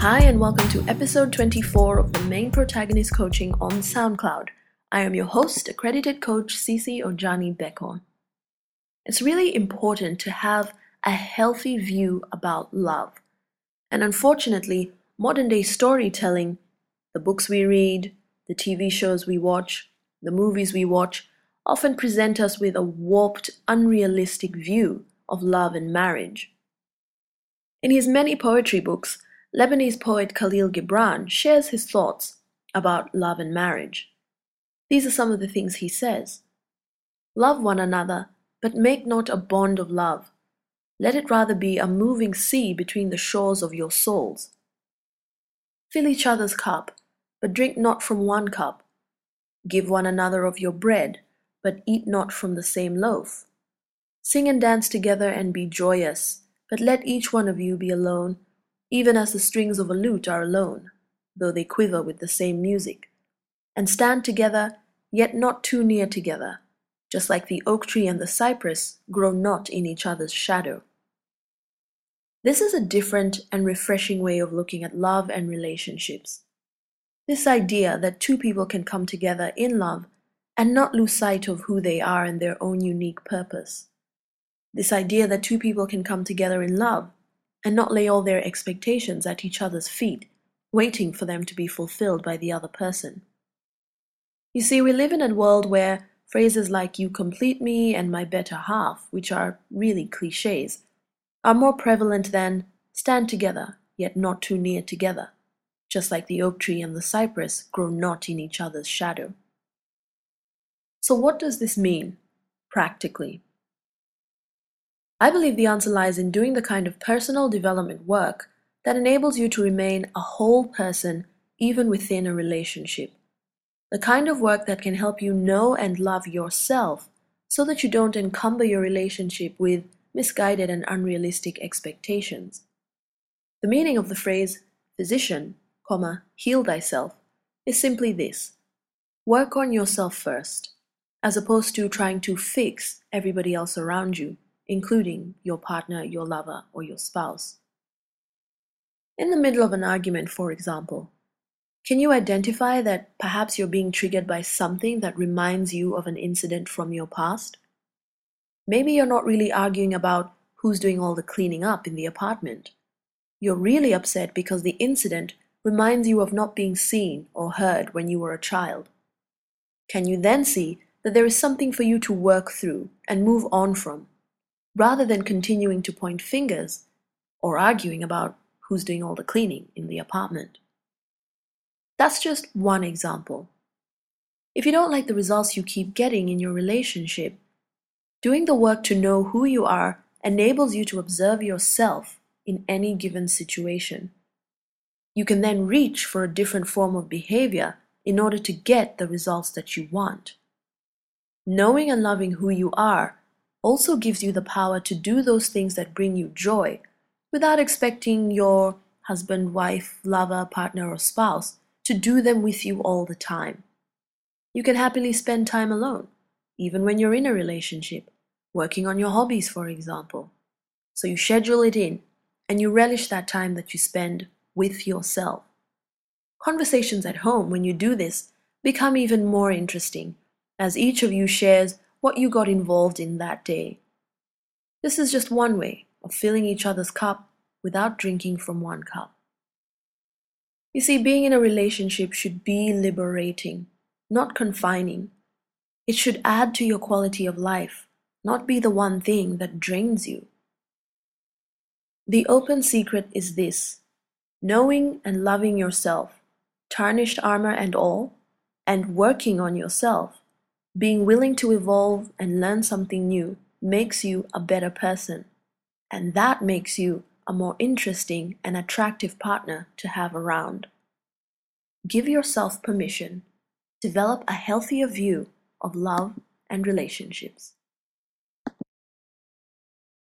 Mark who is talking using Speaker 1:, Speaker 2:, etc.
Speaker 1: Hi, and welcome to episode 24 of the Main Protagonist Coaching on SoundCloud. I am your host, accredited coach Cece Ojani Beko. It's really important to have a healthy view about love. And unfortunately, modern day storytelling, the books we read, the TV shows we watch, the movies we watch, often present us with a warped, unrealistic view of love and marriage. In his many poetry books, Lebanese poet Khalil Gibran shares his thoughts about love and marriage. These are some of the things he says Love one another, but make not a bond of love. Let it rather be a moving sea between the shores of your souls. Fill each other's cup, but drink not from one cup. Give one another of your bread, but eat not from the same loaf. Sing and dance together and be joyous, but let each one of you be alone even as the strings of a lute are alone, though they quiver with the same music, and stand together, yet not too near together, just like the oak tree and the cypress grow not in each other's shadow. This is a different and refreshing way of looking at love and relationships. This idea that two people can come together in love and not lose sight of who they are and their own unique purpose. This idea that two people can come together in love and not lay all their expectations at each other's feet, waiting for them to be fulfilled by the other person. You see, we live in a world where phrases like you complete me and my better half, which are really cliches, are more prevalent than stand together, yet not too near together, just like the oak tree and the cypress grow not in each other's shadow. So, what does this mean, practically? I believe the answer lies in doing the kind of personal development work that enables you to remain a whole person even within a relationship. The kind of work that can help you know and love yourself so that you don't encumber your relationship with misguided and unrealistic expectations. The meaning of the phrase physician, comma, heal thyself is simply this work on yourself first, as opposed to trying to fix everybody else around you including your partner, your lover, or your spouse. In the middle of an argument, for example, can you identify that perhaps you're being triggered by something that reminds you of an incident from your past? Maybe you're not really arguing about who's doing all the cleaning up in the apartment. You're really upset because the incident reminds you of not being seen or heard when you were a child. Can you then see that there is something for you to work through and move on from rather than continuing to point fingers or arguing about who's doing all the cleaning in the apartment. That's just one example. If you don't like the results you keep getting in your relationship, doing the work to know who you are enables you to observe yourself in any given situation. You can then reach for a different form of behavior in order to get the results that you want. Knowing and loving who you are also gives you the power to do those things that bring you joy without expecting your husband, wife, lover, partner, or spouse to do them with you all the time. You can happily spend time alone, even when you're in a relationship, working on your hobbies, for example. So you schedule it in and you relish that time that you spend with yourself. Conversations at home, when you do this, become even more interesting as each of you shares what you got involved in that day. This is just one way of filling each other's cup without drinking from one cup. You see, being in a relationship should be liberating, not confining. It should add to your quality of life, not be the one thing that drains you. The open secret is this knowing and loving yourself, tarnished armor and all, and working on yourself being willing to evolve and learn something new makes you a better person, and that makes you a more interesting and attractive partner to have around. Give yourself permission. Develop a healthier view of love and relationships.